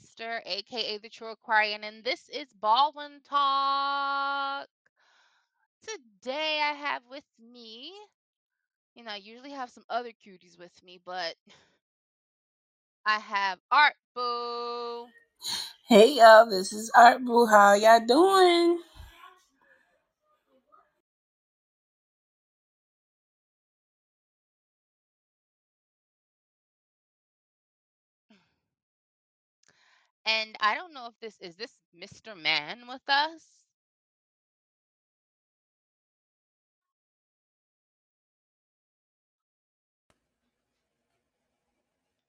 imposter, aka the true Aquarian, and this is Baldwynn Tawlk. Today I have with me, you know, I usually have some other cuties with me, but I have Art Boo. Hey y'all, this is Art Boo. How y'all doing? And I don't know if this is this Mr. Man with us.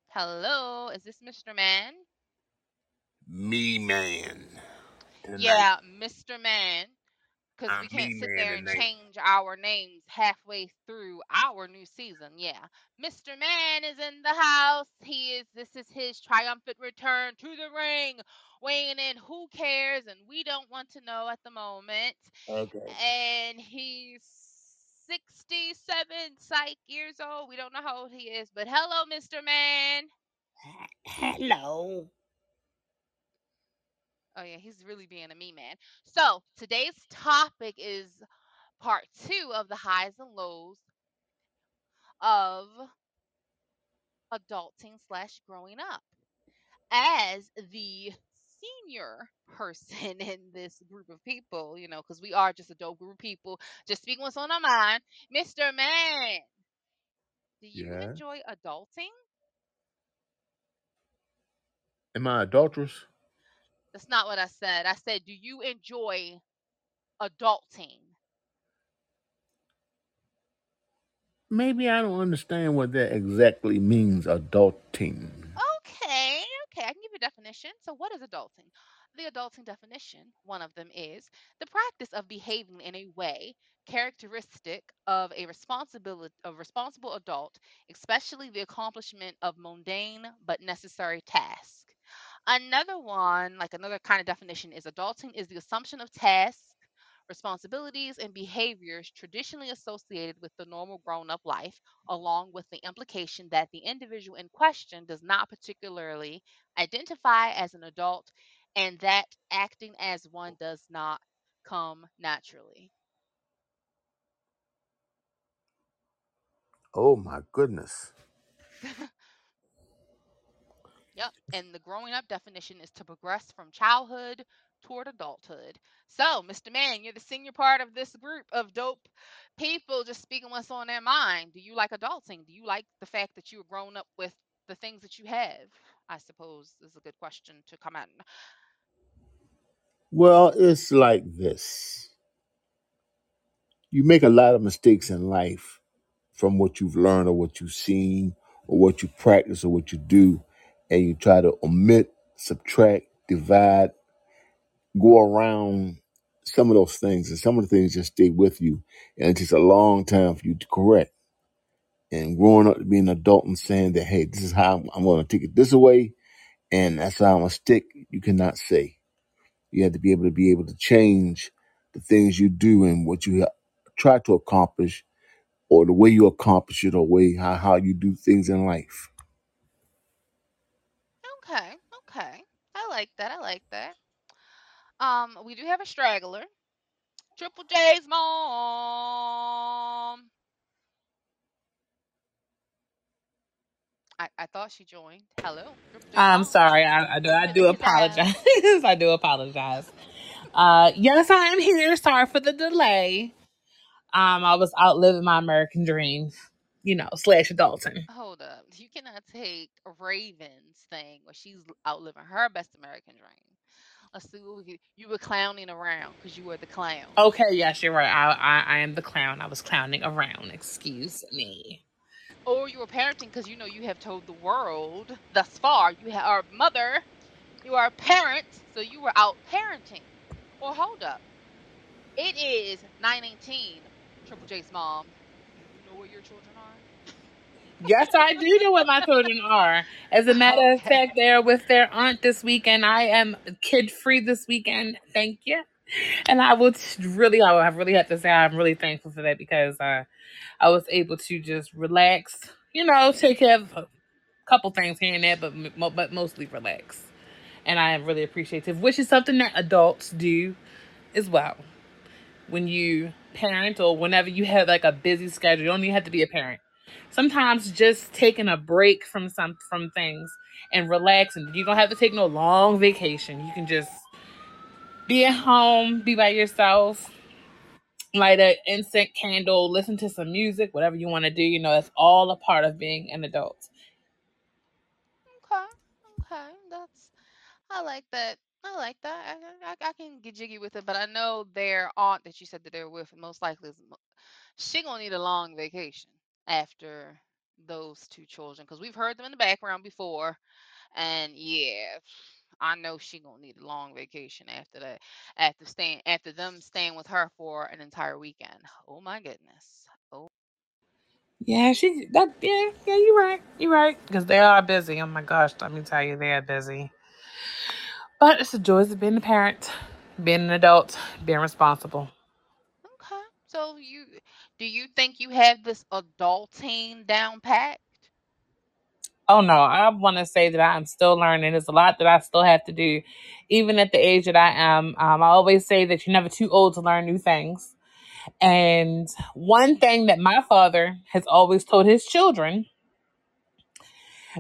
Hello, is this Mr. Man? Me man. Yeah, Mr. Man. Because we can't sit there and change our names halfway through our new season. Yeah. Mr. Man is in the house. He is this is his triumphant return to the ring. Weighing in, who cares? And we don't want to know at the moment. Okay. And he's 67 psych years old. We don't know how old he is, but hello, Mr. Man. Hello. Oh yeah, he's really being a me man. So today's topic is part two of the highs and lows of adulting slash growing up. As the senior person in this group of people, you know, because we are just a dope group of people, just speaking what's on our mind, Mr. Man. Do you Yeah. enjoy adulting? Am I adulterous? That's not what I said. I said, do you enjoy adulting? Maybe I don't understand what that exactly means, adulting. Okay, okay, I can give you a definition. So, what is adulting? The adulting definition, one of them is the practice of behaving in a way characteristic of a responsibility a responsible adult, especially the accomplishment of mundane but necessary tasks. Another one, like another kind of definition, is adulting is the assumption of tasks, responsibilities, and behaviors traditionally associated with the normal grown up life, along with the implication that the individual in question does not particularly identify as an adult and that acting as one does not come naturally. Oh my goodness. Yep. And the growing up definition is to progress from childhood toward adulthood. So, Mr. Man, you're the senior part of this group of dope people just speaking what's on their mind. Do you like adulting? Do you like the fact that you were grown up with the things that you have? I suppose is a good question to come in. Well, it's like this. You make a lot of mistakes in life from what you've learned or what you've seen or what you practice or what you do, and you try to omit, subtract, divide, go around some of those things, and some of the things just stay with you, and it takes a long time for you to correct. And growing up to be an adult and saying that, hey, this is how I'm, I'm going to take it this way, and that's how I'm going to stick, you cannot say. You have to be able to be able to change the things you do and what you try to accomplish, or the way you accomplish it, or way how, how you do things in life. Okay, okay. I like that. I like that. Um, we do have a straggler. Triple J's mom. I, I thought she joined. Hello, I'm sorry. I, I do. I do that she's out. apologize. I do apologize. Uh, yes, I am here. Sorry for the delay. Um, I was out living my American dream, you know, slash adulting. Hold up. You cannot take Raven's thing where she's outliving her best American dream. Let's see what we you were clowning around because you were the clown. Okay, yes, you're right. I, I I am the clown. I was clowning around. Excuse me. Or you were parenting because you know you have told the world thus far you ha- are a mother, you are a parent, so you were out parenting. Or hold up. It is 918, Triple J's mom. You know where your children are? Yes, I do know what my children are. As a matter of fact, they're with their aunt this weekend. I am kid free this weekend. Thank you. And I would really, I would really have to say I'm really thankful for that because uh, I was able to just relax, you know, take care of a couple things here and there, but but mostly relax. And I am really appreciative, which is something that adults do as well. When you parent or whenever you have like a busy schedule, you don't even have to be a parent. Sometimes just taking a break from some from things and relaxing. You don't have to take no long vacation. You can just be at home, be by yourself, light an instant candle, listen to some music, whatever you want to do. You know, that's all a part of being an adult. Okay. Okay. That's I like that. I like that. I, I, I can get jiggy with it, but I know their aunt that you said that they're with most likely is she gonna need a long vacation after those two children because we've heard them in the background before, and yeah, I know she gonna need a long vacation after that, after staying after them staying with her for an entire weekend. Oh my goodness. Oh, Yeah, she that yeah, yeah, you're right. You're right. Because they are busy. Oh my gosh, let me tell you, they are busy. But it's the joys of being a parent, being an adult, being responsible. okay. So you do you think you have this adulting down pat? Oh no, I want to say that I'm still learning. There's a lot that I still have to do, even at the age that I am. Um, I always say that you're never too old to learn new things. And one thing that my father has always told his children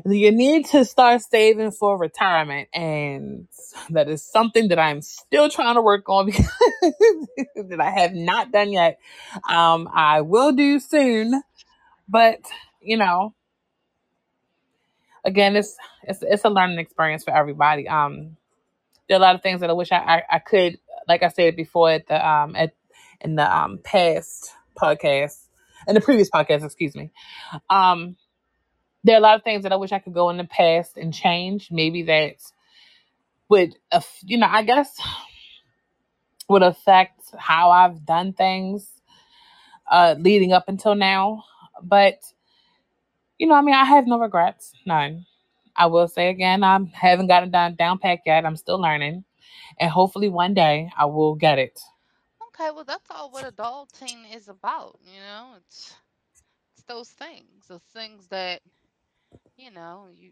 you need to start saving for retirement and that is something that i'm still trying to work on because that i have not done yet. Um i will do soon but you know again it's it's, it's a learning experience for everybody. Um there are a lot of things that i wish i i, I could like i said before at the um at in the um past podcast in the previous podcast excuse me. Um there are a lot of things that I wish I could go in the past and change. Maybe that would, you know, I guess would affect how I've done things uh, leading up until now. But, you know, I mean, I have no regrets, none. I will say again, I haven't gotten down down pack yet. I'm still learning, and hopefully one day I will get it. Okay, well that's all what adulting is about, you know. It's it's those things, those things that you know you.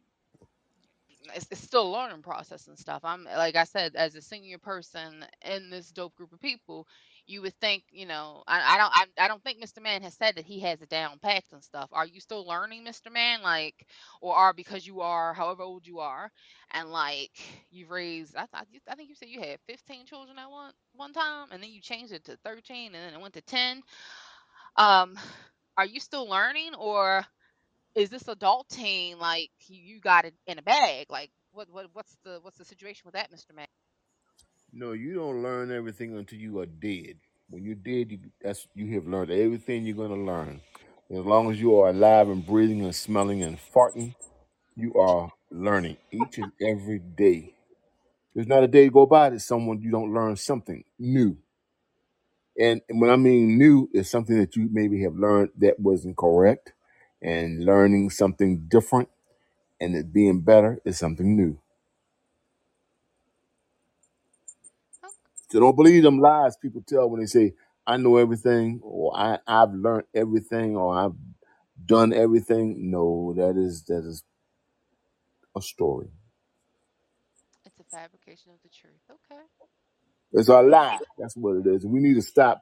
It's, it's still a learning process and stuff. I'm like I said, as a senior person in this dope group of people, you would think, you know, I, I don't, I, I don't think Mr. Man has said that he has it down packed and stuff. Are you still learning, Mr. Man? Like, or are because you are, however old you are, and like you've raised, I thought, I think you said you had 15 children at one one time, and then you changed it to 13, and then it went to 10 um are you still learning or is this adulting like you got it in a bag like what, what what's the what's the situation with that mr man No, you don't learn everything until you are dead. When you're dead, you, that's you have learned everything you're gonna learn. As long as you are alive and breathing and smelling and farting, you are learning each and every day. There's not a day to go by that someone you don't learn something new. And when I mean new, is something that you maybe have learned that wasn't correct, and learning something different and it being better is something new. So don't believe them lies people tell when they say, I know everything, or I, I've learned everything, or I've done everything. No, that is that is a story. it's a fabrication of the truth okay It's a lie. That's what it is. We need to stop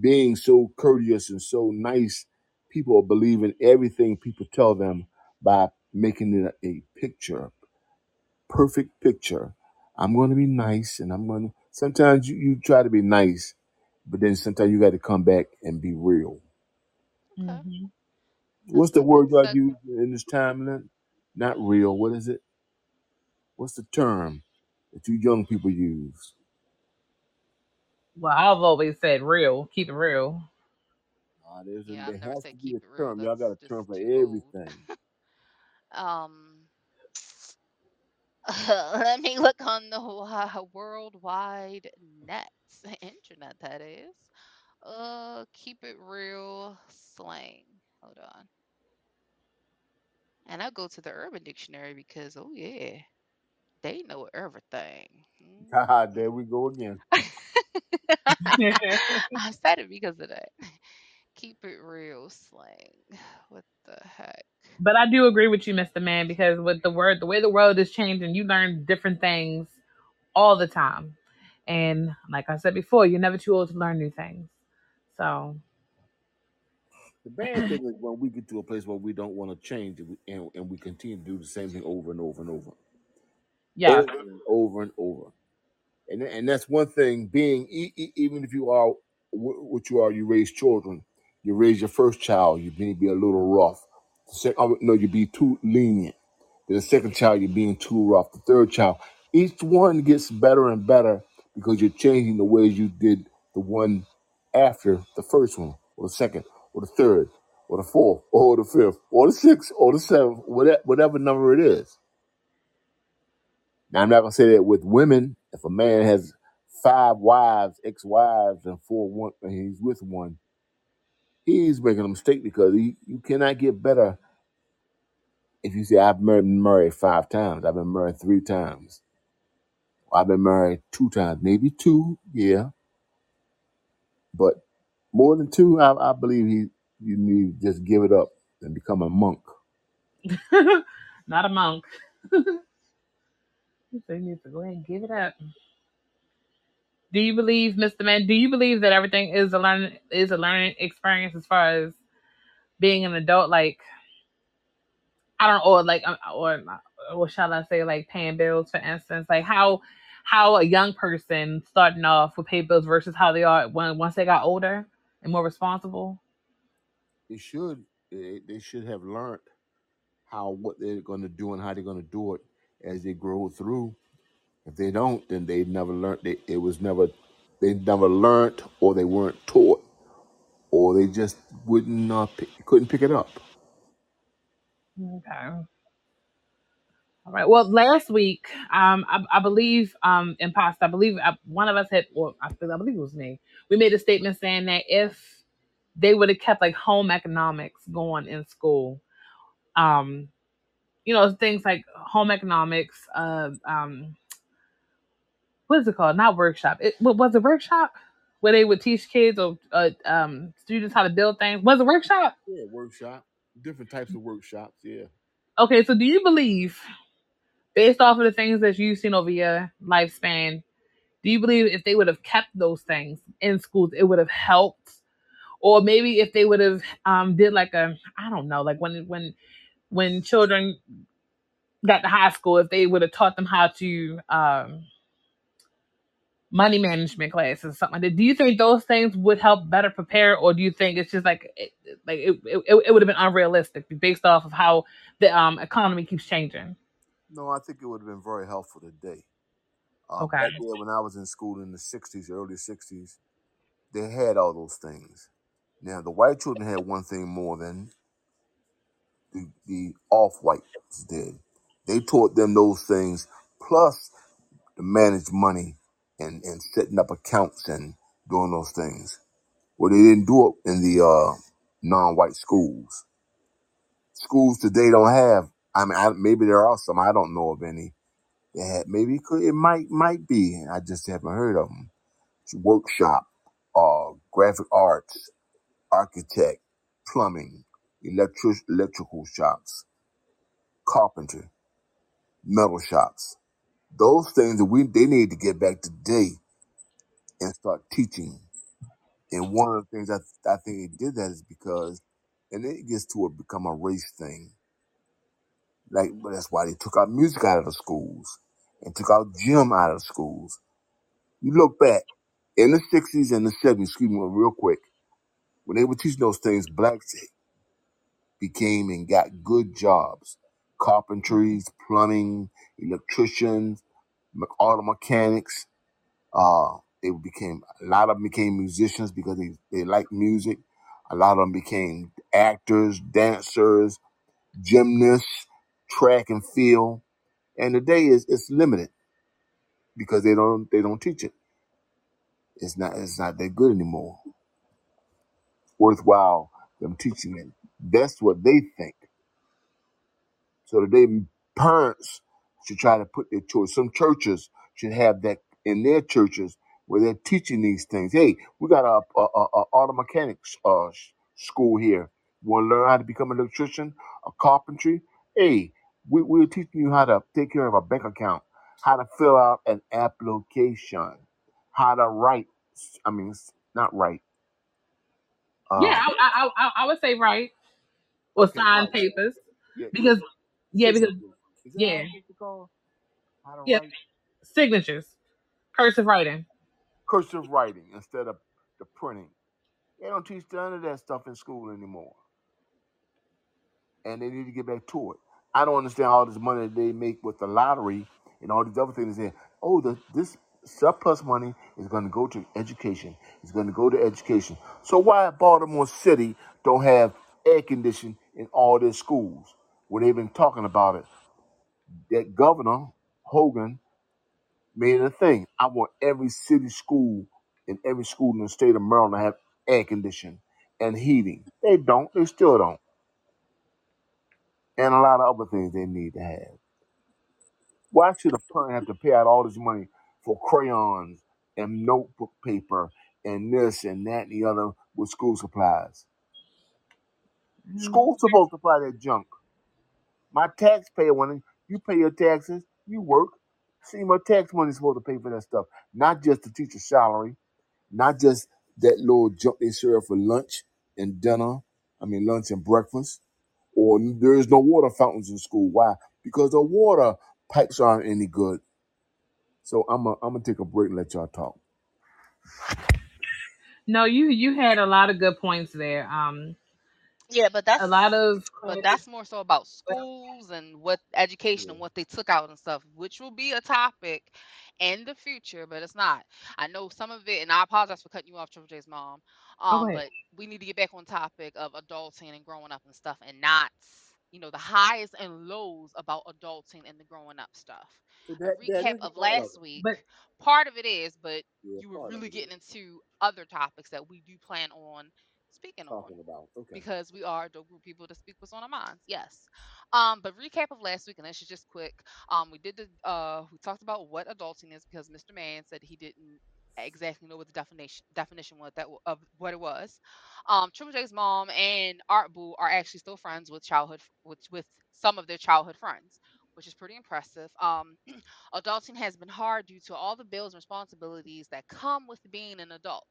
being so courteous and so nice. People are believing everything people tell them by making it a, a picture, perfect picture. I'm going to be nice, and I'm going to. Sometimes you, you try to be nice, but then sometimes you got to come back and be real. okay hmm What's the word y'all said use in this time? Lynn? Not real. What is it? What's the term that you young people use? Well, I've always said real, keep it real. Uh, there's a, yeah there never has said to be keep a it real term. Y'all got that's a just term for too old everything. um let me look on the wi- world wide nets internet that is uh keep it real slang hold on and i'll go to the urban dictionary because oh yeah They know everything. Mhm. there we go again. I said it because of that. Keep it real slang. What the heck? but I do agree with you, Mr. Man, because with the word, the way the world is changing, you learn different things all the time. And like I said before, you're never too old to learn new things. So The bad thing is when we get to a place where we don't want to change and we, and, and we continue to do the same thing over and over and over, yes. over and over and over. And and that's one thing. Being e- e- even if you are what you are, you raise children. You raise your first child, you may be a little rough. The sec- oh, no, you be too lenient. The second child, you're being too rough. The third child, Each one gets better and better because you're changing the ways you did the one after the first one, or the second, or the third, or the fourth, or the fifth, or the sixth, or the seventh, whatever, whatever number it is. Now, I'm not gonna say that with women. If a man has five wives, ex-wives, and four one, and he's with one, he's making a mistake because he, you cannot get better if you say I've married married five times, I've been married three times, or I've been married two times, maybe two, yeah, but more than two, I, I believe he you need to just give it up and become a monk. Not a monk. You need to go ahead and give it up. Do you believe, Mr. Man? Do you believe that everything is a learning is a learning experience as far as being an adult? Like I don't, know, or like, uh, or or shall I say, like paying bills, for instance, like how how a young person starting off with pay bills versus how they are when once they got older and more responsible. They should they should have learned how what they're going to do and how they're going to do it as they grow through. If they don't, then they never learned. They, it was never they never learned, or they weren't taught, or they just wouldn't uh, pick, couldn't pick it up. Okay. All right. Well, last week, um, I, I believe, um, imposter, I believe uh, one of us had, or I, feel, I believe it was me. We made a statement saying that if they would have kept like home economics going in school, um, you know, things like home economics, uh, um, what is it called? Not workshop. It was a workshop where they would teach kids or uh, um, students how to build things. Was a workshop? Yeah, workshop, different types of workshops. Yeah. Okay, so do you believe, based off of the things that you've seen over your lifespan, do you believe if they would have kept those things in schools, it would have helped? Or maybe if they would have um, did like a, I don't know, like when when when children got to high school, if they would have taught them how to um, money management classes or something like that. Do you think those things would help better prepare, or do you think it's just like it, like it, it, it would have been unrealistic based off of how the um, economy keeps changing? No, I think it would have been very helpful today. Uh, Okay. back there, when I was in school in the '60s, early '60s, they had all those things. Now, the white children had one thing more than the, the off-whites did. They taught them those things, plus to manage money and, and setting up accounts and doing those things. Well, they didn't do it in the uh, non-white schools. Schools today don't have. I mean, I, maybe there are some. I don't know of any. They had maybe it could it might might be. I just haven't heard of them. Workshop, uh, graphic arts, architect, plumbing, electric electrical shops, carpenter, metal shops. Those things that we they need to get back today and start teaching. And one of the things I I think they did that is because, and it gets to it become a race thing. Like but that's why they took out music out of the schools and took out gym out of the schools. You look back in the sixties and the seventies. Excuse me, real quick. When they were teaching those things, blacks became and got good jobs: carpentries, plumbing, electricians, auto mechanics. Uh, they became a lot of them became musicians because they they liked music. A lot of them became actors, dancers, gymnasts, track and field. And today is it's limited because they don't they don't teach it. It's not it's not that good anymore. Worthwhile them teaching it. That's what they think. So today parents should try to put their choice. Some churches should have that in their churches where they're teaching these things. Hey, we got a, a, a, a auto mechanics uh, school here. Want to learn how to become an electrician, a carpentry? Hey, we, we're teaching you how to take care of a bank account, how to fill out an application, how to write. I mean, s- not write. Yeah, Uh, I, I, I, I would say right or okay, sign right. papers Yeah, yeah. because yeah because Signatures. Yeah how it's called? Yeah write? signatures, cursive writing. cursive writing instead of the printing. They don't teach none of that stuff in school anymore, and they need to get back to it. I don't understand all this money they make with the lottery and all these other things. Saying, oh, the, this surplus money is going to go to education. It's going to go to education. So why Baltimore City don't have air conditioning in all their schools? Where they've been talking about it. That Governor Hogan made it a thing. I want every city school and every school in the state of Maryland to have air conditioning and heating. They don't. They still don't. And a lot of other things they need to have. Why should a parent have to pay out all this money for crayons and notebook paper and this and that and the other with school supplies? Mm, School's supposed to buy that junk. My taxpayer money, you pay your taxes, you work. See, my tax money is supposed to pay for that stuff, not just the teacher's salary, not just that little junk they serve for lunch and dinner. I mean, lunch and breakfast. Or there is no water fountains in school. Why? Because the water pipes aren't any good. So I'm gonna I'm gonna take a break and let y'all talk. No, you you had a lot of good points there. Um, Yeah, but that's a lot of but that's more so about schools and what education Yeah. and what they took out and stuff, which will be a topic in the future, but it's not. I know some of it, and I apologize for cutting you off, Triple J's mom. oh Um, wait, but we need to get back on topic of adulting and growing up and stuff, and not you know the highs and lows about adulting and the growing up stuff. So that that recap is of part of last it. week, but part of it is, but Yeah, you were really getting into other topics that we do plan on speaking on Talking about. Okay. because we are dope group people to speak what's on our minds. Yes. Um, but recap of last week, and this is just quick. Um, we did the uh, we talked about what adulting is because Mr. Man said he didn't exactly know what the definition definition was that of what it was. Um, Triple J's mom and Art Boo are actually still friends with childhood with with some of their childhood friends, which is pretty impressive. Um, adulting has been hard due to all the bills and responsibilities that come with being an adult.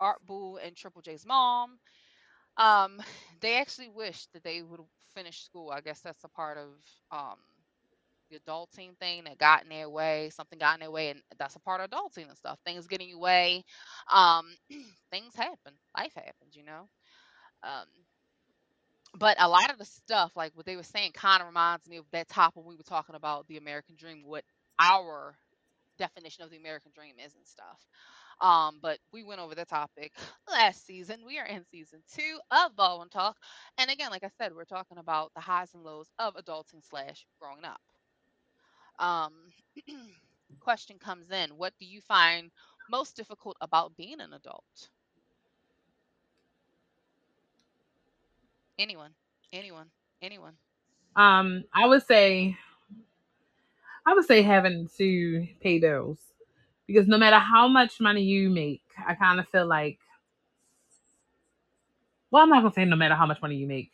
Art Boo and Triple J's mom um, they actually wish that they would finish school. I guess that's a part of um the adulting thing that got in their way. Something got in their way, and that's a part of adulting and stuff. Things getting in your way. Um, things happen. Life happens, you know. Um, but a lot of the stuff, like what they were saying, kind of reminds me of that top when we were talking about the American Dream, what our definition of the American Dream is and stuff. Um, but we went over the topic last season. We are in season two of Baldwynn Tawlk. And again, like I said, we're talking about the highs and lows of adulting slash growing up. Um, question comes in What do you find most difficult about being an adult? Anyone? Anyone? Anyone? um, I would say I would say having to pay bills because no matter how much money you make, I kind of feel like well, I'm not gonna say no matter how much money you make,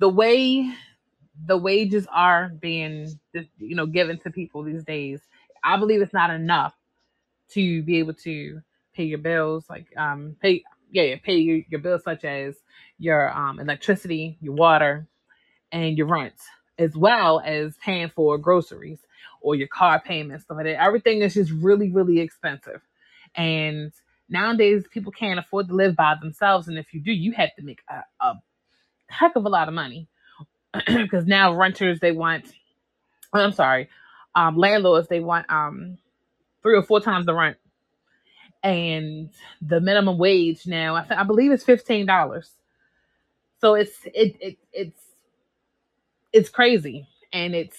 the way the wages are being you know given to people these days, I believe it's not enough to be able to pay your bills, like um pay yeah, yeah pay your, your bills such as your um electricity, your water, and your rent, as well as paying for groceries or your car payments, stuff like that. Everything is just really, really expensive. And nowadays people can't afford to live by themselves. And if you do, you have to make a, a heck of a lot of money. Because now renters they want I'm sorry, um landlords they want um three or four times the rent. And the minimum wage now, I, th- I believe it's fifteen dollars. So it's it, it it's it's crazy and it's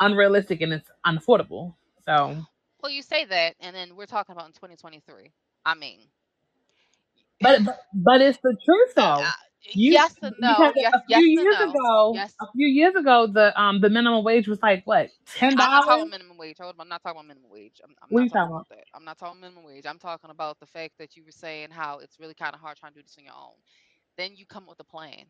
unrealistic and it's unaffordable. So, Well, you say that, and then we're talking about in 2023. I mean, but but, but it's the truth though. uh, You yes and no. Yes, a yes few and years no. ago, Yes. a few years ago, the um the minimum wage was like what ten I'm not talking dollars. minimum wage. Hold on, I'm not talking about minimum wage. I'm, I'm What not you talking talking about that. I'm not talking minimum wage. I'm talking about the fact that you were saying how it's really kind of hard trying to do this on your own. Then you come up with a plan.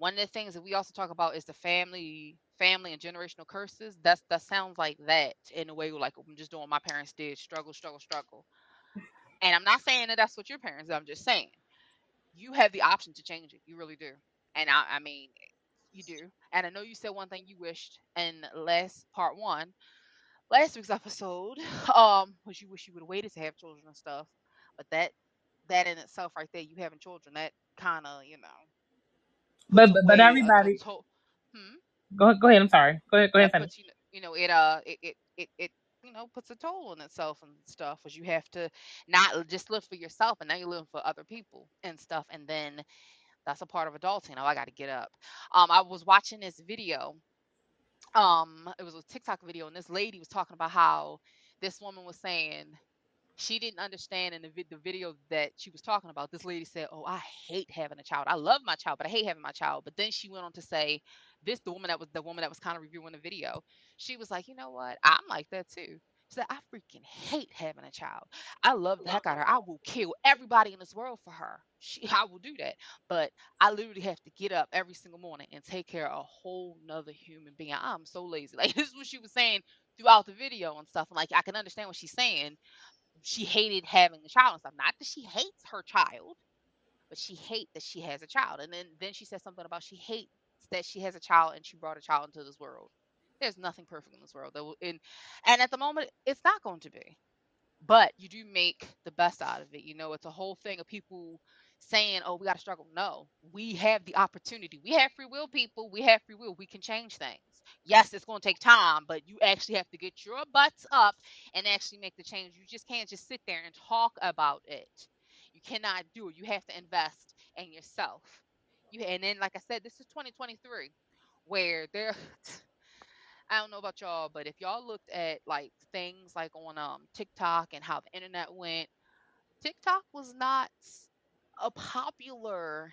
One of the things that we also talk about is the family, family and generational curses. That's that sounds like that in a way like I'm just doing what my parents did, struggle, struggle, struggle. And I'm not saying that that's what your parents. did. I'm just saying you have the option to change it. You really do. And I, I mean, you do. And I know you said one thing you wished in last part one, last week's episode, um, was you wish you would have waited to have children and stuff. But that, that in itself, right there, you having children, that kind of, you know, But but, but away a, a everybody, to- hmm? go go ahead. I'm sorry. Go ahead. Go ahead. puts you you know, it uh it it it, it you know puts a toll on itself and stuff because you have to not just live for yourself and now you're living for other people and stuff and then that's a part of adulting oh i got to get up um i was watching this video um it was a tiktok video and this lady was talking about how this woman was saying she didn't understand in the, vid- the video that she was talking about. This lady said, "Oh, I hate having a child. I love my child, but I hate having my child." But then she went on to say, "This the woman that was the woman that was kind of reviewing the video. She was like, you know what? I'm like that too." She said, "I freaking hate having a child. I love the heck out of her. I will kill everybody in this world for her. She, I will do that. But I literally have to get up every single morning and take care of a whole nother human being. I'm so lazy. Like this is what she was saying throughout the video and stuff. And like I can understand what she's saying she hated having a child and stuff. Not that she hates her child, but she hates that she has a child. And then then she said something about she hates that she has a child and she brought a child into this world. There's nothing perfect in this world. Will, and and at the moment, it's not going to be. But you do make the best out of it. You know, it's a whole thing of people saying, "Oh, we got to struggle." No, we have the opportunity. We have free will, people. We have free will. We can change things. Yes, it's going to take time, but you actually have to get your butts up and actually make the change. You just can't just sit there and talk about it. You cannot do it. You have to invest in yourself. You and then, like I said, this is 2023, where there. I don't know about y'all, but if y'all looked at like things like on um TikTok and how the internet went, TikTok was not a popular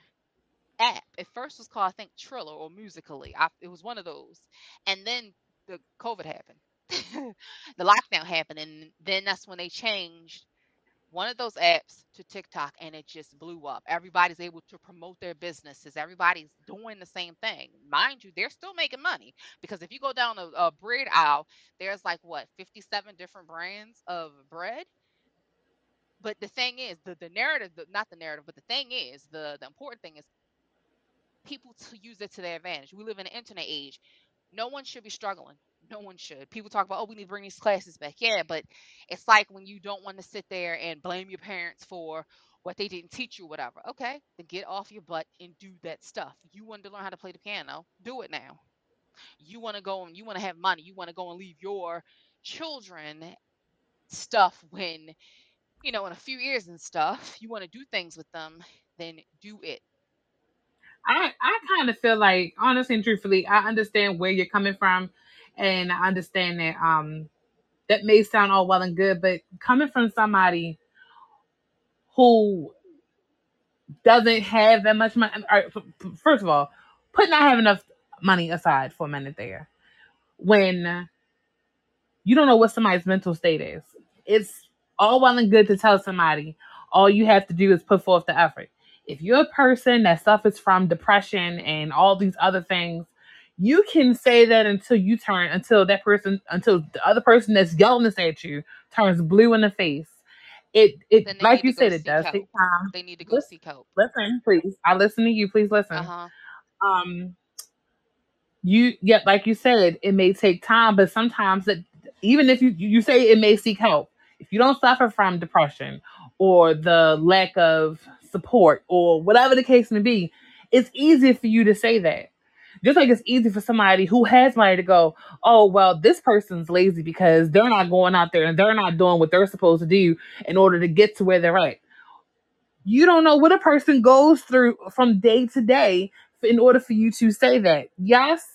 app. At first, was called I think Triller or Musical.ly. I, it was one of those, and then the COVID happened, the lockdown happened, and then that's when they changed one of those apps to TikTok, and it just blew up. Everybody's able to promote their businesses. Everybody's doing the same thing. Mind you, they're still making money because if you go down a, a bread aisle, there's like what 57 different brands of bread but the thing is the, the narrative the, not the narrative but the thing is the the important thing is people to use it to their advantage. We live in an internet age. No one should be struggling. No one should. People talk about, oh, we need to bring these classes back. Yeah, but it's like when you don't want to sit there and blame your parents for what they didn't teach you, whatever. Okay, then get off your butt and do that stuff. You want to learn how to play the piano? Do it now. You want to go and you want to have money. You want to go and leave your children stuff when, you know, in a few years and stuff, you want to do things with them, then do it. I I kind of feel like, honestly and truthfully, I understand where you're coming from, and I understand that um that may sound all well and good, but coming from somebody who doesn't have that much money, or first of all, put not having enough money aside for a minute there, when you don't know what somebody's mental state is, it's all well and good to tell somebody all you have to do is put forth the effort if you're a person that suffers from depression and all these other things, you can say that until you turn, until that person, until the other person that's yelling this at you turns blue in the face. It, it, like you said, it does help. take time. They need to go listen, seek help. Listen, please. I listen to you. Please listen. Uh-huh. Um, you, yeah, like you said, it may take time, but sometimes that even if you you say it may seek help, if you don't suffer from depression or the lack of support or whatever the case may be, it's easy for you to say that. Just like it's easy for somebody who has money to go, oh, well, this person's lazy because they're not going out there and they're not doing what they're supposed to do in order to get to where they're at. You don't know what a person goes through from day to day in order for you to say that. Yes,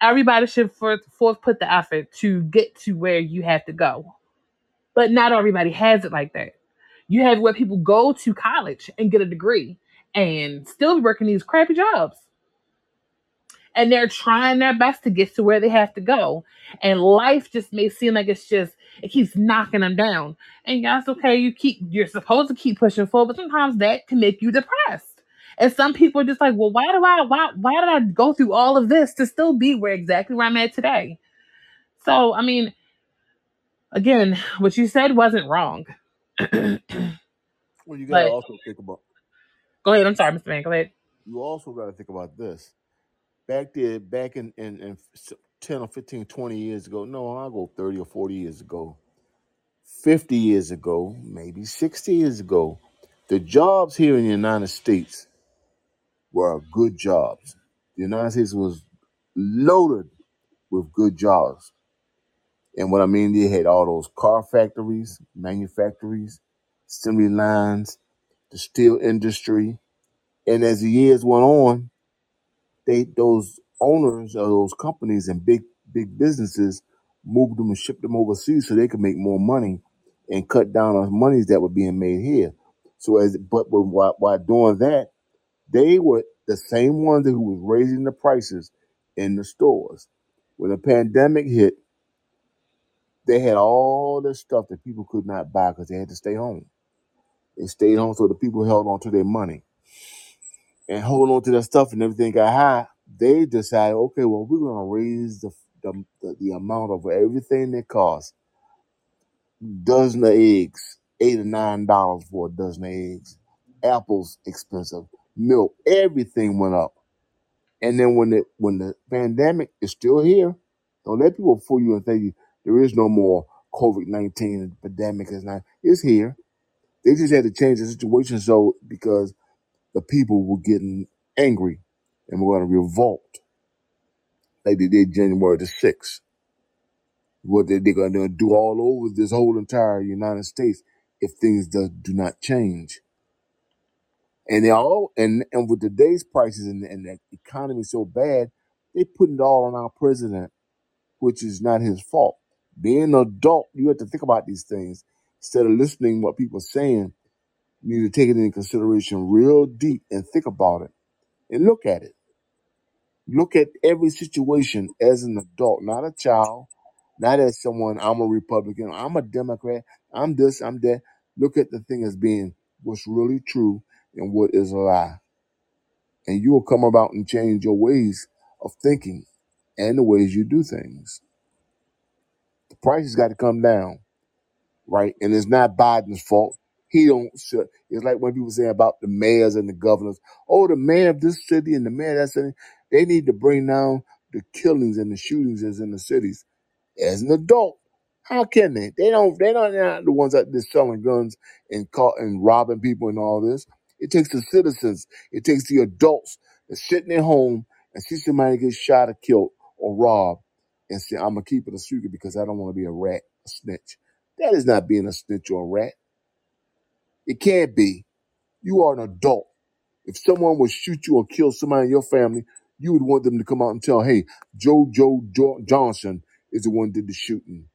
everybody should forth, forth put the effort to get to where you have to go. But not everybody has it like that. You have where people go to college and get a degree and still working these crappy jobs. And they're trying their best to get to where they have to go. And life just may seem like it's just, it keeps knocking them down. And that's okay. You keep, you're supposed to keep pushing forward, but sometimes that can make you depressed. And some people are just like, well, why do I, why, why did I go through all of this to still be where exactly where I'm at today? So, I mean, again, what you said wasn't wrong. Well, you got to But also think about. go ahead. I'm sorry, Mr. Man. Go ahead. You also got to think about this. Back there, back in, in, in 10 or 15, 20 years ago, no, I'll go 30 or 40 years ago, 50 years ago, maybe 60 years ago, the jobs here in the United States were good jobs. The United States was loaded with good jobs. And what I mean, they had all those car factories, manufactories, assembly lines, the steel industry. And as the years went on, they those owners of those companies and big big businesses moved them and shipped them overseas so they could make more money and cut down on monies that were being made here. So as but but while, while doing that, they were the same ones who was raising the prices in the stores. When the pandemic hit, they had all this stuff that people could not buy because they had to stay home. They stayed home, so the people held on to their money and holding on to their stuff, and everything got high. They decided, okay, well, we're gonna raise the the, the, the amount of everything that costs. Dozen of eggs, eight or nine dollars for a dozen of eggs. Apples expensive, milk, everything went up. And then when the when the pandemic is still here, don't let people fool you and think you, there is no more COVID nineteen pandemic is not. It's here. They just had to change the situation so because the people were getting angry and were going to revolt like they did January the sixth. What they, they're going to do all over this whole entire United States if things do, do not change. And they all and and with today's prices and, and the economy so bad, they putting it all on our president, which is not his fault. Being an adult, you have to think about these things instead of listening what people are saying. You need to take it into consideration real deep and think about it and look at it. Look at every situation as an adult, not a child, not as someone. I'm a Republican. I'm a Democrat. I'm this. I'm that. Look at the thing as being what's really true and what is a lie and you will come about and change your ways of thinking and the ways you do things. The price has got to come down, right? And it's not Biden's fault. He don't. It's like when people say about the mayors and the governors. Oh, the mayor of this city and the mayor of that city. They need to bring down the killings and the shootings that's in the cities as an adult. How can they? They don't. They don't. They're not the ones out there selling guns and caught and robbing people and all this. It takes the citizens. It takes the adults that sitting at home and see somebody get shot or killed or robbed and say, "I'm gonna keep it a secret because I don't want to be a rat, a snitch." That is not being a snitch or a rat. It can't be. You are an adult. If someone would shoot you or kill somebody in your family, you would want them to come out and tell, "Hey, Joe Joe jo- Johnson is the one did the shooting."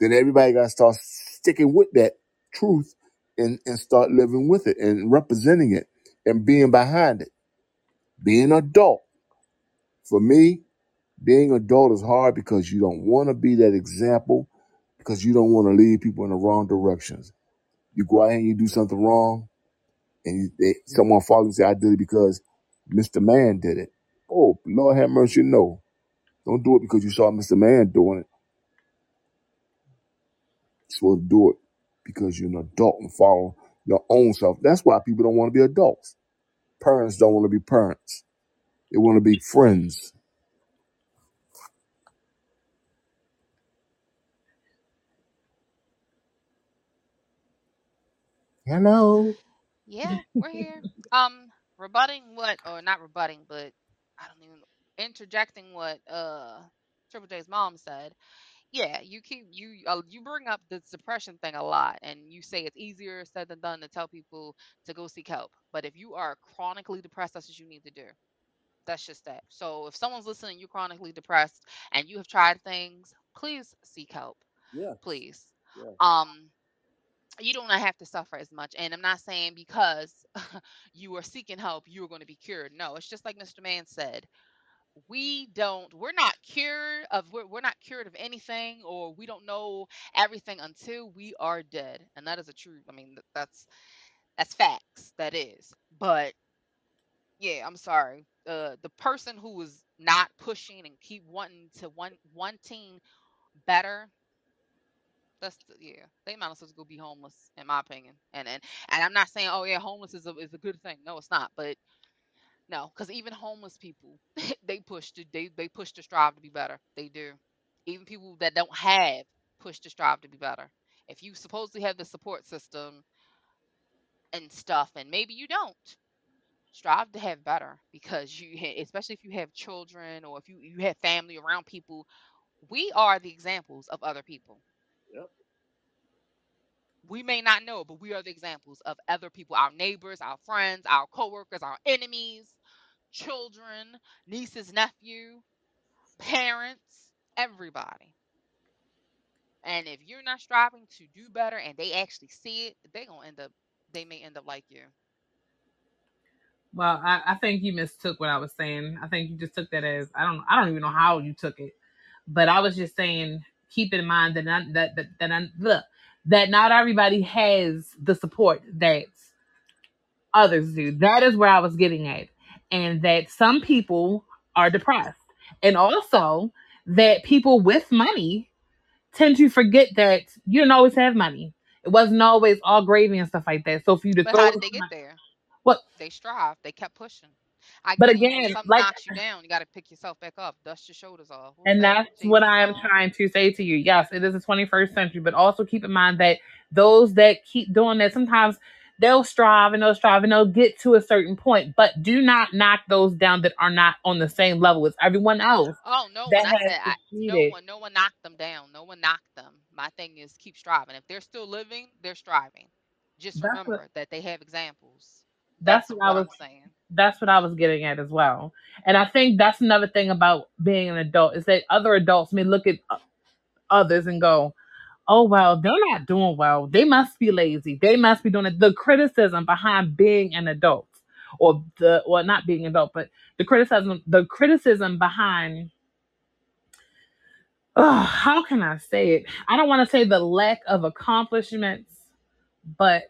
then everybody got to start sticking with that truth and, and start living with it and representing it and being behind it. Being an adult. For me, being adult is hard because you don't want to be that example because you don't want to lead people in the wrong directions. You go out and you do something wrong and you, they, someone follows and say, I did it because Mr. Man did it. Oh, Lord have mercy, no. Don't do it because you saw Mr. Man doing it. You're to do it because you're an adult and follow your own self. That's why people don't want to be adults. Parents don't want to be parents. They want to be friends. Hello. Yeah, we're here. Um, rebutting what, or not rebutting, but I don't even interjecting what uh Triple J's mom said. Yeah, you keep you uh, you bring up the depression thing a lot, and you say it's easier said than done to tell people to go seek help. But if you are chronically depressed, that's what you need to do. That's just that. So if someone's listening, you're chronically depressed, and you have tried things, please seek help. Yeah. Please. Yes. Um, you do not have to suffer as much. And I'm not saying because you are seeking help, you are going to be cured. No, it's just like Mr. Man said. We don't, we're not cured of, we're, we're not cured of anything, or we don't know everything until we are dead. And that is a true, I mean, that's, that's facts. That is. But yeah, I'm sorry. Uh, the person who is not pushing and keep wanting to want, wanting better That's the, yeah. They might as well go be homeless, in my opinion. And and and I'm not saying, oh yeah, homeless is a is a good thing. No, it's not. But no, because even homeless people, they push to they they push to strive to be better. They do. Even people that don't have push to strive to be better. If you supposedly have the support system and stuff, and maybe you don't, strive to have better because you especially if you have children or if you you have family around people we are the examples of other people. We may not know but we are the examples of other people our neighbors our friends our coworkers our enemies children nieces nephew parents everybody. And if you're not striving to do better and they actually see it they're gonna end up they may end up like you. Well, I, I think you mistook what I was saying. I think you just took that as I don't I don't even know how you took it, but I was just saying keep in mind that not, that that that, I, look, that not everybody has the support that others do. That is where I was getting at, and that some people are depressed, and also that people with money tend to forget that you don't always have money. It wasn't always all gravy and stuff like that. So for you to but throw how did they get somebody- there what they strive they kept pushing I But get it, you know, again, like- knocks you down, you got to pick yourself back up, dust your shoulders off. Was And that's what I am trying to say to you. Yes, it is the 21st century, but also keep in mind that those that keep doing that, sometimes they'll strive and they'll strive and they'll get to a certain point, but do not knock those down that are not on the same level as everyone else. Oh no that one! Has said I, no one. No one knocked them down. No one knocked them. My thing is keep striving. If they're still living, they're striving. Just That's what- remember that they have examples. That's That's what I was I'm saying. that's what I was getting at as well. And I think that's another thing about being an adult is that other adults may look at uh, others and go, "Oh well, they're not doing well. They must be lazy. They must be doing it." The criticism behind being an adult, or the or not being an adult, but the criticism the criticism behind. Oh, how can I say it? I don't want to say the lack of accomplishments, but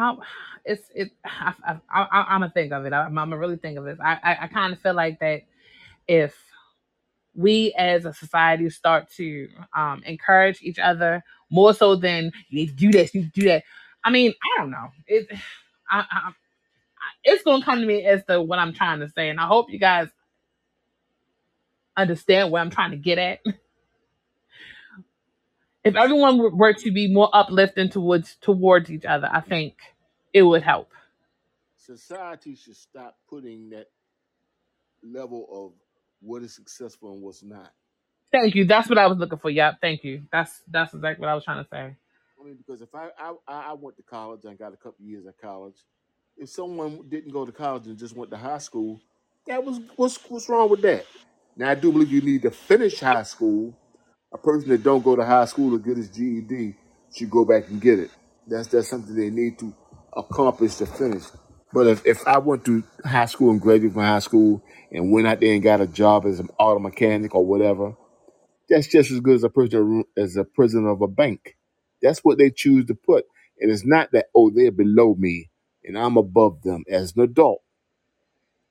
how it's it I, I, I, I'm gonna think of it. I'm, I'm gonna really think of this. I I, I kind of feel like that if we as a society start to um, encourage each other more so than you need to do this, you do that. I mean, I don't know. It I, I, I- it's gonna come to me as to what I'm trying to say, and I hope you guys understand where I'm trying to get at. If everyone were to be more uplifting towards towards each other, I think it would help. Society should stop putting that level of what is successful and what's not. Thank you. That's what I was looking for. Yep. Thank you. That's that's exactly what I was trying to say. I mean, because if I I, I went to college and got a couple years at college, if someone didn't go to college and just went to high school, that was what's what's wrong with that? Now I do believe you need to finish high school. A person that don't go to high school to get his GED should go back and get it. That's that's something they need to accomplish to finish. But if, if I went to high school and graduated from high school and went out there and got a job as an auto mechanic or whatever, that's just as good as a person as a president of a bank. That's what they choose to put. And it's not that, oh, they're below me and I'm above them as an adult.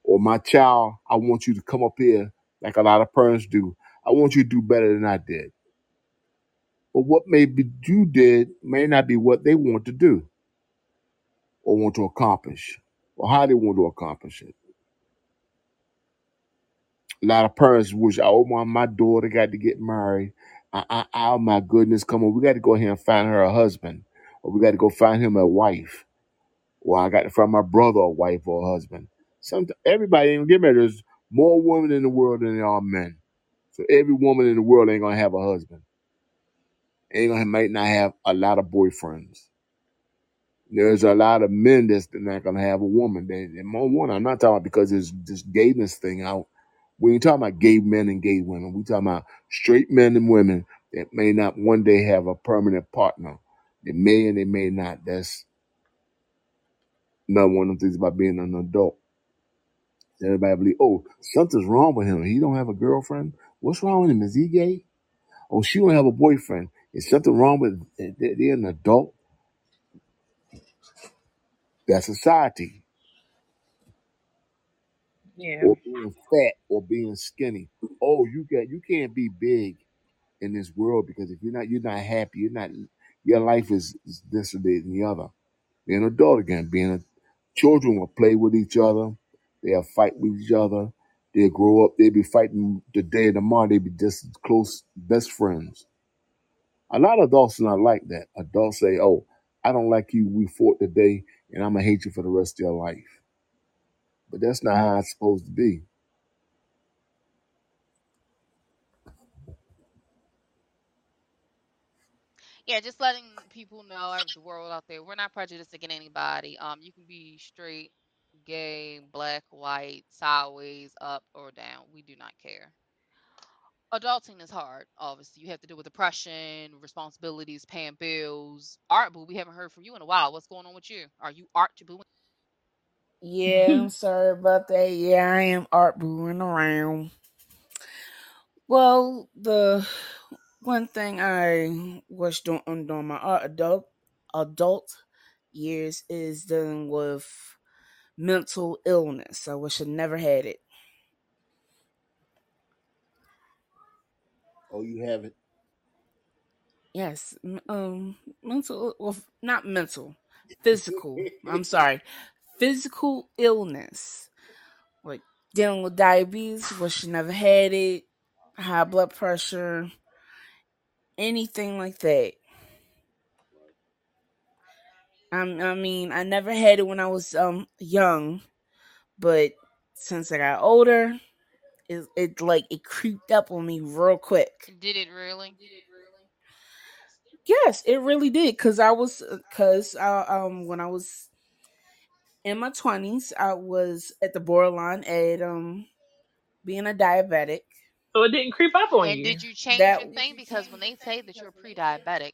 Or my child, I want you to come up here like a lot of parents do. I want you to do better than I did. But what maybe you did may not be what they want to do or want to accomplish or how they want to accomplish it. A lot of parents wish, oh, my, my daughter got to get married. I, I, oh, my goodness, come on. We got to go ahead and find her a husband or we got to go find him a wife. Or I got to find my brother a wife or a husband. Some, everybody ain't get married. There's more women in the world than there are men. So every woman in the world ain't gonna have a husband. Ain't gonna might not have a lot of boyfriends. There's a lot of men that's not gonna have a woman. They, they more one. I'm not talking about because it's this gayness thing out. We ain't talking about gay men and gay women. We're talking about straight men and women that may not one day have a permanent partner. They may and they may not. That's another one of the things about being an adult. Everybody believe, oh, something's wrong with him. He don't have a girlfriend. What's wrong with him? Is he gay? Oh, she don't have a boyfriend. Is something wrong with eh, they- they're an adult? That's society. Yeah. Or being fat or being skinny. Oh, you got you can't be big in this world because if you're not you're not happy, you're not your life is, is this or that and the other. Being an adult again, being a children will play with each other, they'll fight with each other, they'll grow up, they'll be fighting the day and tomorrow, they'll be just close best friends. A lot of adults are not like that. Adults say, "Oh, I don't like you. We fought today, and I'm gonna hate you for the rest of your life." But that's not how it's supposed to be. Yeah, just letting people know, the world out there, we're not prejudiced against anybody. Um, you can be straight, gay, black, white, sideways, up or down. We do not care. Adulting is hard. Obviously, you have to deal with depression, responsibilities, paying bills. Art boo, we haven't heard from you in a while. What's going on with you? Are you art boo? Yeah, I'm sorry about that. Yeah, I am art booing around. Well, the one thing I was um, doing during my art adult adult years is dealing with mental illness. I wish I never had it. Oh, you have it. Yes, um, mental, well, not mental, physical. I'm sorry, physical illness, like dealing with diabetes. Wish I never had it. High blood pressure, anything like that. Um, I mean, I never had it when I was um young, but since I got older, it, it like it creeped up on me real quick. Did it really? Did it really? Yes, it really did. Cause I was, cause I, um when I was in my twenties, I was at the borderline at um being a diabetic. So it didn't creep up on you. And you. did you change That your thing? Because when they say that you're pre-diabetic,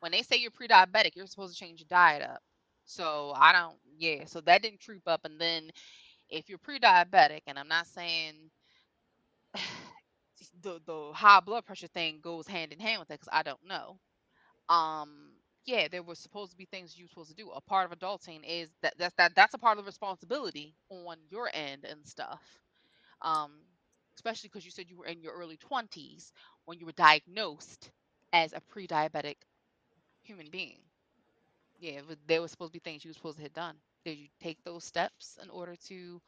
when they say you're pre-diabetic, you're supposed to change your diet up. So I don't, yeah. So that didn't creep up. And then if you're pre-diabetic, and I'm not saying the the high blood pressure thing goes hand in hand with it, because I don't know. Um, yeah, there were supposed to be things you were supposed to do. A part of adulting is that that's that that's a part of the responsibility on your end and stuff. Um, especially because you said you were in your early 20s when you were diagnosed as a pre-diabetic human being. Yeah, there was supposed to be things you were supposed to have done. Did you take those steps in order to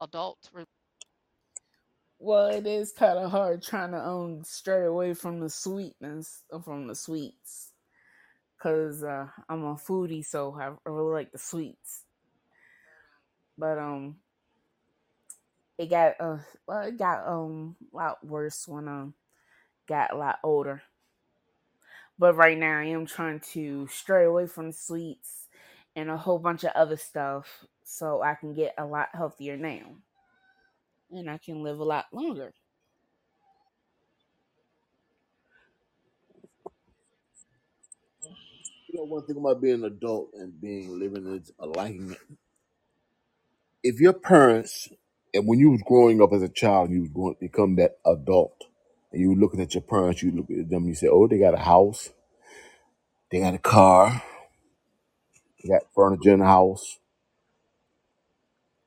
adult? Well, it is kind of hard trying to um stray away from the sweetness uh, from the sweets, cause uh, I'm a foodie, so I I really like the sweets. But um, it got uh well, it got um a lot worse when i got a lot older. But right now, I am trying to stray away from the sweets and a whole bunch of other stuff, so I can get a lot healthier now, and I can live a lot longer. You know, one thing about being an adult and being living is a liking. If your parents, and when you was growing up as a child, you was going to become that adult, and you were looking at your parents, you look at them, you say, "Oh, they got a house, they got a car, got furniture in the house,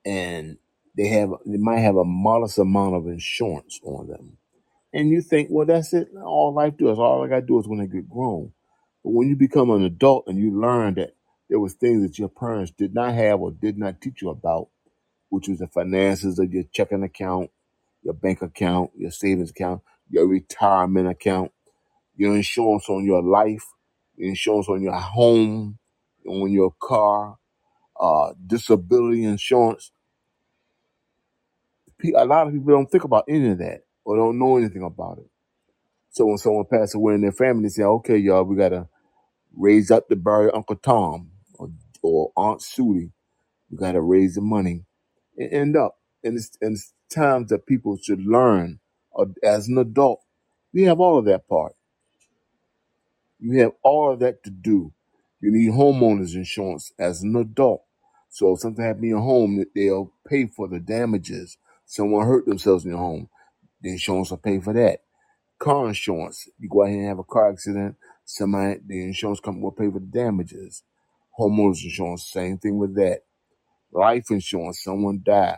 and they have they might have a modest amount of insurance on them." And you think, well, that's it. All life does. All I got to do is when I get grown. But when you become an adult and you learn that there was things that your parents did not have or did not teach you about, which was the finances of your checking account, your bank account, your savings account, your retirement account, your insurance on your life, your insurance on your home, on your car, uh, disability insurance. A lot of people don't think about any of that or don't know anything about it. So when someone passes away in their family, they say, okay, y'all, we got to raise up to bury Uncle Tom or, or Aunt Sudie. We got to raise the money and end up. And it's, and it's times that people should learn uh, as an adult. We have all of that part. You have all of that to do. You need homeowners insurance as an adult. So if something happened in your home, they'll pay for the damages. Someone hurt themselves in your home, the insurance will pay for that. Car insurance, you go here and have a car accident, somebody the insurance company will pay for the damages. Homeowners insurance, same thing with that. Life insurance, someone die.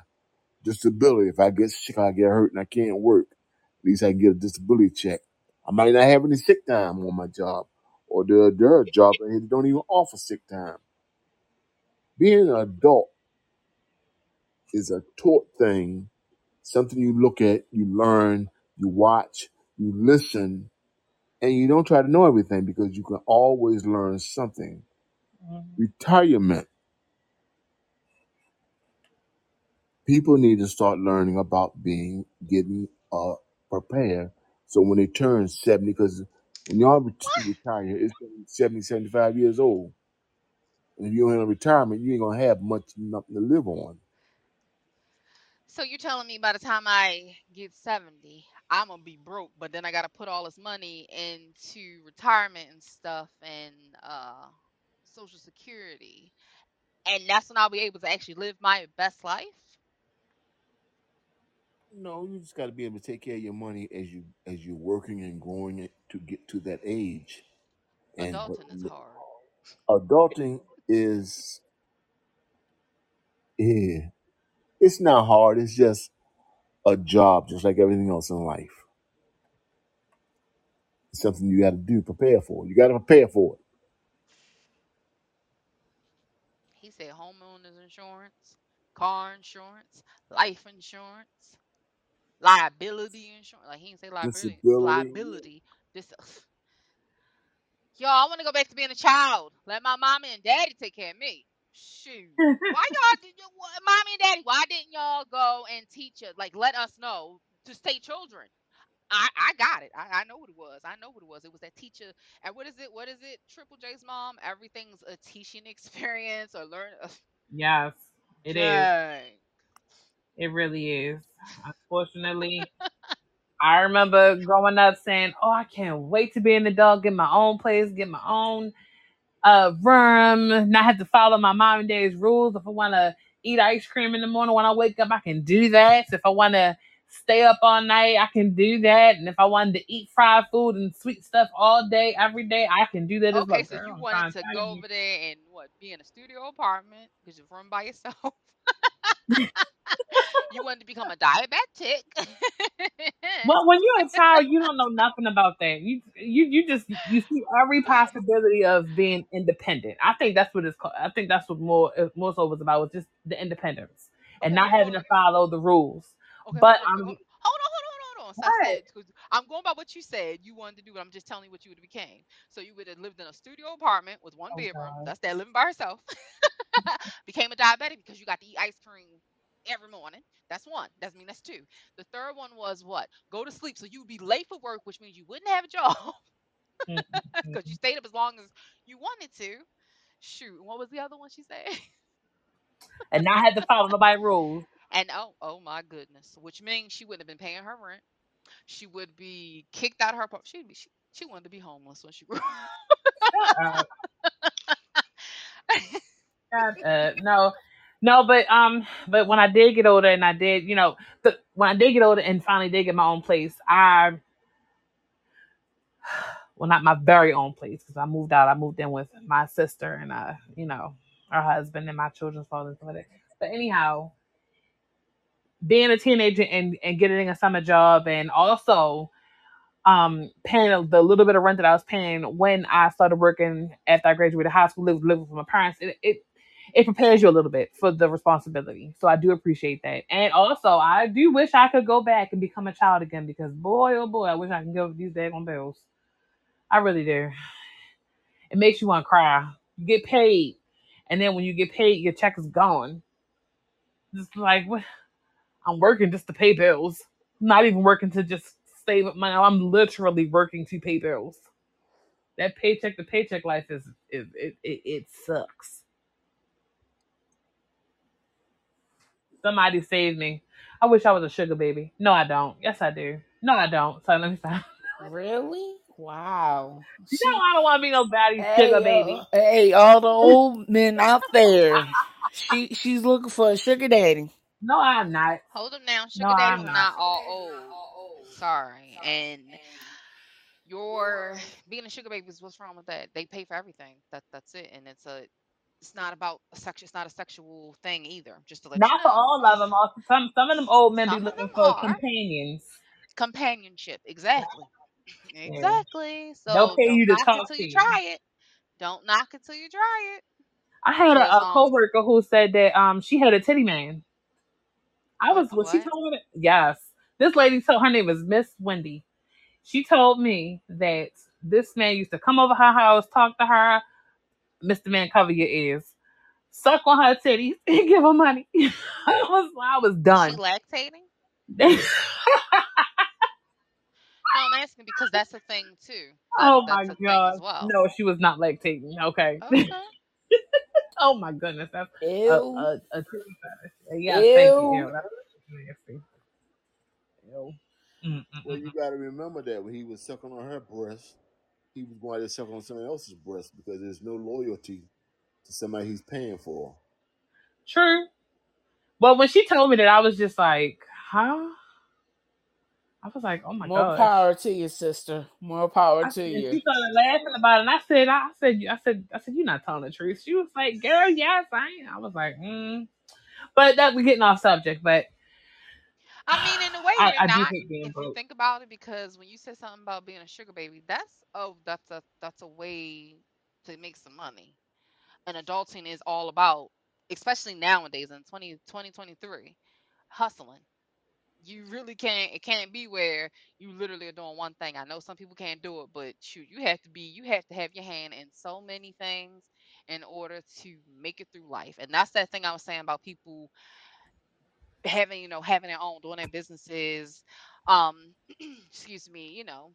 Disability, if I get sick, I get hurt and I can't work, at least I can get a disability check. I might not have any sick time on my job, or there, there are jobs out here that don't even offer sick time. Being an adult is a taught thing, something you look at, you learn, you watch, you listen, and you don't try to know everything because you can always learn something. Mhm. Retirement. People need to start learning about being getting uh prepared. So when they turn 70, because when y'all ret- retire, it's gonna be 70, 75 years old. And if you're in a retirement, you ain't gonna have much nothing to live on. So you're telling me by the time I get 70, I'm gonna be broke, but then I gotta put all this money into retirement and stuff and uh social security. And that's when I'll be able to actually live my best life? No, you just got to be able to take care of your money as you as you're working and growing it to get to that age. And but Adulting is hard. adulting is yeah, it's not hard. It's just a job, just like everything else in life. It's something you got to do, prepare for. You got to prepare for it. He said homeowners insurance, car insurance, life insurance, liability insurance. Like he didn't say liability, Disability. liability. This Yo, I want to go back to being a child. Let my mama and daddy take care of me. Shoot. Why y'all did mommy and daddy, why didn't y'all go and teach us like let us know to stay children? I, I got it. I, I know what it was. I know what it was. It was that teacher. And what is it? What is it? Triple J's mom. Everything's a teaching experience or learn. Uh, yes, it is. Dang. It really is. Unfortunately, I remember growing up saying, "Oh, I can't wait to be an adult, get my own place, get my own uh room, not have to follow my mom and dad's rules. If I want to eat ice cream in the morning when I wake up, I can do that. If I want to stay up all night, I can do that. And if I wanted to eat fried food and sweet stuff all day, every day, I can do that as well. Okay, so you wanted to go over there and what? Be in a studio apartment because you're room by yourself. you wanted to become a diabetic. Well, when you're a child, you don't know nothing about that. You you you just you see every possibility of being independent. I think that's what it's called. I think that's what more more so was about was just the independence and okay, not having to follow the rules. Okay, But I'm So I said, 'cause I'm going by what you said you wanted to do, but I'm just telling you what you would have became. So you would have lived in a studio apartment with one Oh bedroom. God. That's that living by herself. Became a diabetic because you got to eat ice cream every morning. That's one. That's I mean that's two. The third one was what? Go to sleep. So you would be late for work, which means you wouldn't have a job because you mm. stayed up as long as you wanted to. Shoot, what was the other one she said? And not have to follow nobody rules. And oh, oh my goodness, which means she wouldn't have been paying her rent. She would be kicked out of her apartment. She'd be she, she wanted to be homeless when she grew up. up. Up. No. No, but um, but when I did get older and I did, you know, the, when I did get older and finally did get my own place, I well, not my very own place because I moved out. I moved in with my sister and uh, you know, her husband and my children's father and stuff like that. But anyhow, being a teenager and, and getting a summer job and also um paying the little bit of rent that I was paying when I started working after I graduated high school, living, living with my parents, it, it it prepares you a little bit for the responsibility. So I do appreciate that. And also I do wish I could go back and become a child again because boy oh boy, I wish I could give these daggone bills. I really do. It makes you want to cry. You get paid, and then when you get paid, your check is gone. Just like what? I'm working just to pay bills. I'm not even working to just save up money. I'm literally working to pay bills. That paycheck to paycheck life is, is it, it it sucks. Somebody save me. I wish I was a sugar baby. No, I don't. Yes, I do. No, I don't. So let me stop. Really? Wow. No, I don't want to be nobody's hey sugar uh, baby. hey all the old men out there. She she's looking for a sugar daddy. No, I'm not. Hold them down. Sugar I'm are not. not all old. Sorry. And your being a sugar baby is what's wrong with that? They pay for everything. That that's it. And it's a it's not about sex it's not a sexual thing either. Just to let you Not for all of them. Some some of them old men be Some of looking for are companions. companionship. Exactly. Yeah. Exactly. They'll pay don't you to talk till to you you. try it. Don't knock until you try it. I had a, a coworker who said that um she had a titty man. I was what? she told me that yes. This lady told her name was Miss Wendy. She told me that This man used to come over her house, talk to her. Mr. Man, cover your ears. Suck on her titties and give her money. I was I was Is she done. lactating? No, I'm asking because that's a thing too. That oh my that's a thing god. well. No, she was not lactating. Okay. Okay. oh my goodness. That's a Ew. a, a titty fetish. Yeah, thank you. Ew. Ew, that was nasty. Ew. Mm, mm, Well, mm, you got to remember that when he was sucking on her breast, he was going to suck on somebody else's breast because there's no loyalty to somebody he's paying for. True. But when she told me that, I was just like, huh? I was like, oh my god. More gosh. power to you, sister. More power I, to and you. she started laughing about it, and I said, I said, I said, I said, you're not telling the truth. She was like, girl, yes, I am. I was like, mm. But that we're getting off subject. But I mean, in a way, I, you're I do not. hate being If you think about it, because when you said something about being a sugar baby, that's oh, that's a that's a way to make some money. And adulting is all about, especially nowadays in 20, 2023, hustling. You really can't. It can't be where you literally are doing one thing. I know some people can't do it, but shoot, you have to be. You have to have your hand in so many things in order to make it through life. And that's that thing I was saying about people having you know having their own doing their businesses um excuse me you know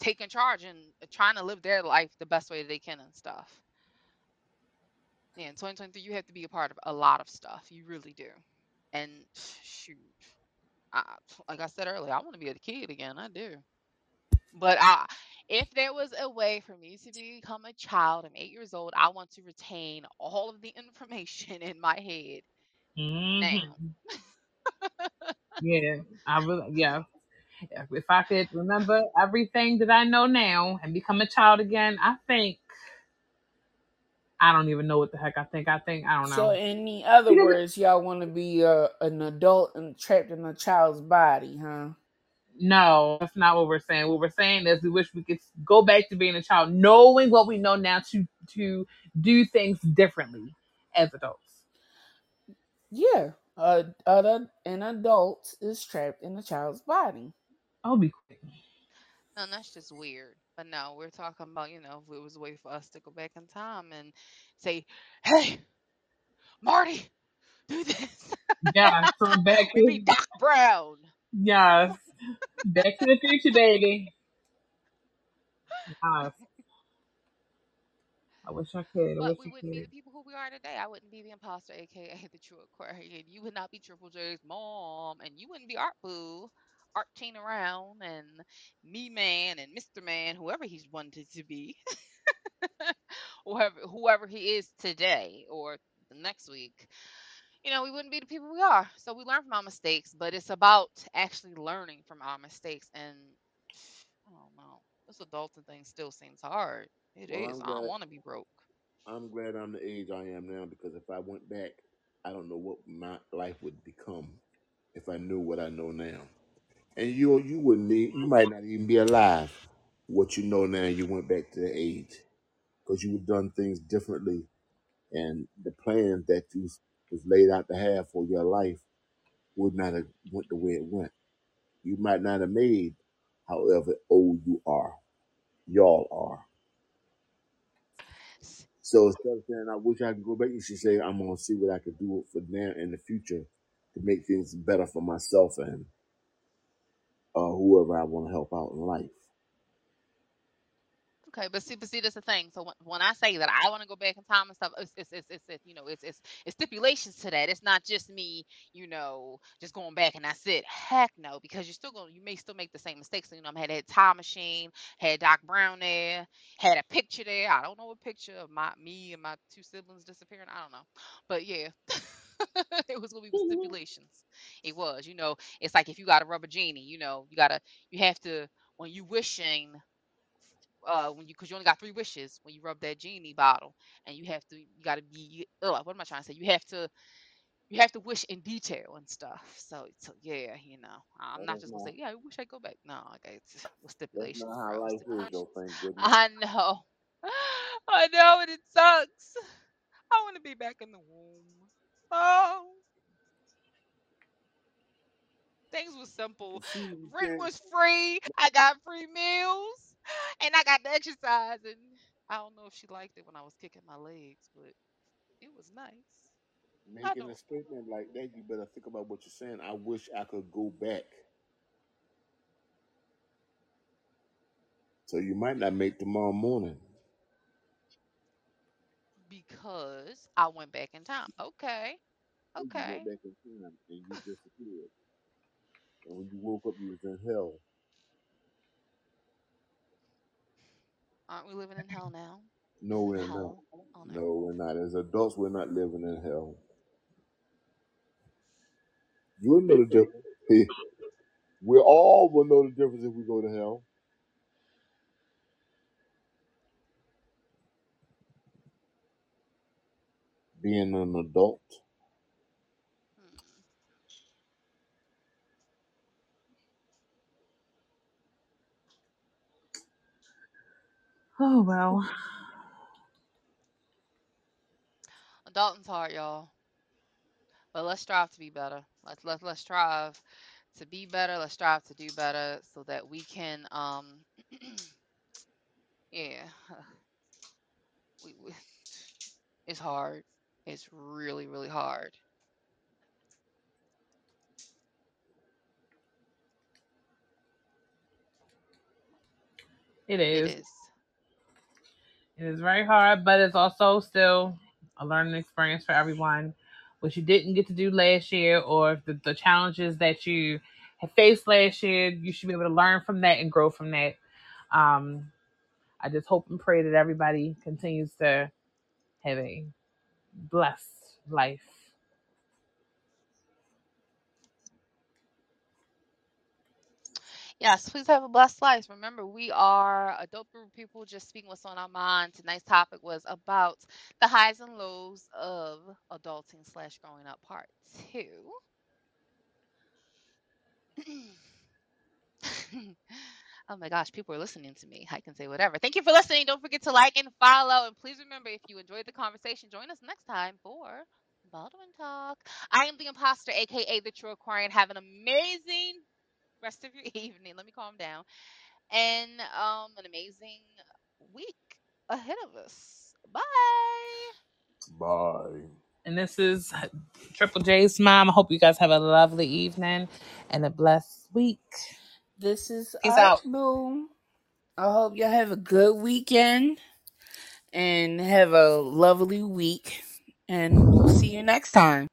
taking charge and trying to live their life the best way they can and stuff yeah in 2023 you have to be a part of a lot of stuff you really do and shoot I, like i said earlier i want to be a kid again i do. But I, if there was a way for me to become a child i'm eight years old i want to retain all of the information in my head now. Hmm Yeah, I really, yeah. If I could remember everything that I know now and become a child again, I think I don't even know what the heck I think. I think I don't know. So, in the other Because words, y'all want to be uh, an adult and trapped in a child's body, huh? no, that's not what we're saying. What we're saying is we wish we could go back to being a child, knowing what we know now to to do things differently as adults. Yeah. Uh, uh, an adult is trapped in a child's body. I'll be quick. No, that's just weird. But no, we're talking about, you know, if it was a way for us to go back in time and say, hey, Marty, do this. Yeah, so back we be to Doc Brown. yes, back to the future, baby. Yes. I wish I could. I But wish we I wouldn't be the people who we are today. I wouldn't be the imposter, aka the true Aquarian. You would not be Triple J's mom, and you wouldn't be Art Boo, Teen around, and Me Man, and Mr. Man, whoever he's wanted to be, whoever whoever he is today or the next week. You know, we wouldn't be the people we are. So we learn from our mistakes, but it's about actually learning from our mistakes. And I don't know, this adulting thing still seems hard. It Well, is. I don't want to be broke. I'm glad I'm the age I am now because if I went back, I don't know what my life would become if I knew what I know now. And you you wouldn't need, you might not even be alive. What you know now, you went back to the age because you would done things differently, and the plan that you was laid out to have for your life would not have went the way it went. You might not have made, however old you are, y'all are. So instead of saying I wish I could go back, you should say I'm gonna see what I could do for now in the future to make things better for myself and uh, whoever I want to help out in life. Okay, but see, but see, that's the thing. So when, when I say that I want to go back in time and stuff, it's it's it's, it's, it's you know it's, it's it's stipulations to that. It's not just me, you know, just going back and that's it. Heck no, because you're still going, to you may still make the same mistakes. You know, I had that time machine, had Doc Brown there, had a picture there. I don't know a picture of my me and my two siblings disappearing. I don't know, but yeah, it was gonna be with stipulations. It was, you know, it's like if you got a rubber genie, you know, you gotta, you have to when you wishing uh when you because you only got three wishes when you rub that genie bottle and you have to you got to be ugh, what am i trying to say? You have to you have to wish in detail and stuff. So, so yeah you know i'm not that's just gonna say not yeah i wish i go back. No okay it's with that's stipulations not how bro life is, stipulations. though. Thank goodness. i know. I know and it sucks. I want to be back in the womb oh Things was simple. Rent was free. I got free meals, and I got to exercise. And I don't know if she liked it when I was kicking my legs, but it was nice. I Making a don't. statement like that, you better think about what you're saying. I wish I could go back. So you might not make tomorrow morning. Because I went back in time. Okay. So you Okay. went back in time and you disappeared. And when you woke up, you was in hell. Aren't we living in hell now? No, we're not. Hell? No. No, we're not. As adults, we're not living in hell. You'll know the difference. We all will know the difference if we go to hell. Being an adult. Hmm. Oh well. Adulting's hard, y'all. But let's strive to be better. Let's let's let's strive to be better. Let's strive to do better so that we can um yeah. We, we it's hard. It's really, really hard. It It is. is. It is very hard, but it's also still a learning experience for everyone. What you didn't get to do last year, or the, the challenges that you have faced last year, you should be able to learn from that and grow from that. Um, I just hope and pray that everybody continues to have a blessed life. Yes, please have a blessed life. Remember, we are a dope group of people just speaking what's on our mind. Tonight's topic was about the highs and lows of adulting slash growing up part two. oh my gosh, people are listening to me. I can say whatever. Thank you for listening. Don't forget to like and follow. And please remember, if you enjoyed the conversation, join us next time for Baldwynn Tawlk. I am the imposter, aka the True Aquarian. Have an amazing rest of your evening. Let me calm down. And um an amazing week ahead of us. Bye. Bye. And this is Triple J's mom. I hope you guys have a lovely evening and a blessed week. This is Peace I hope y'all have a good weekend and have a lovely week. And we'll see you next time.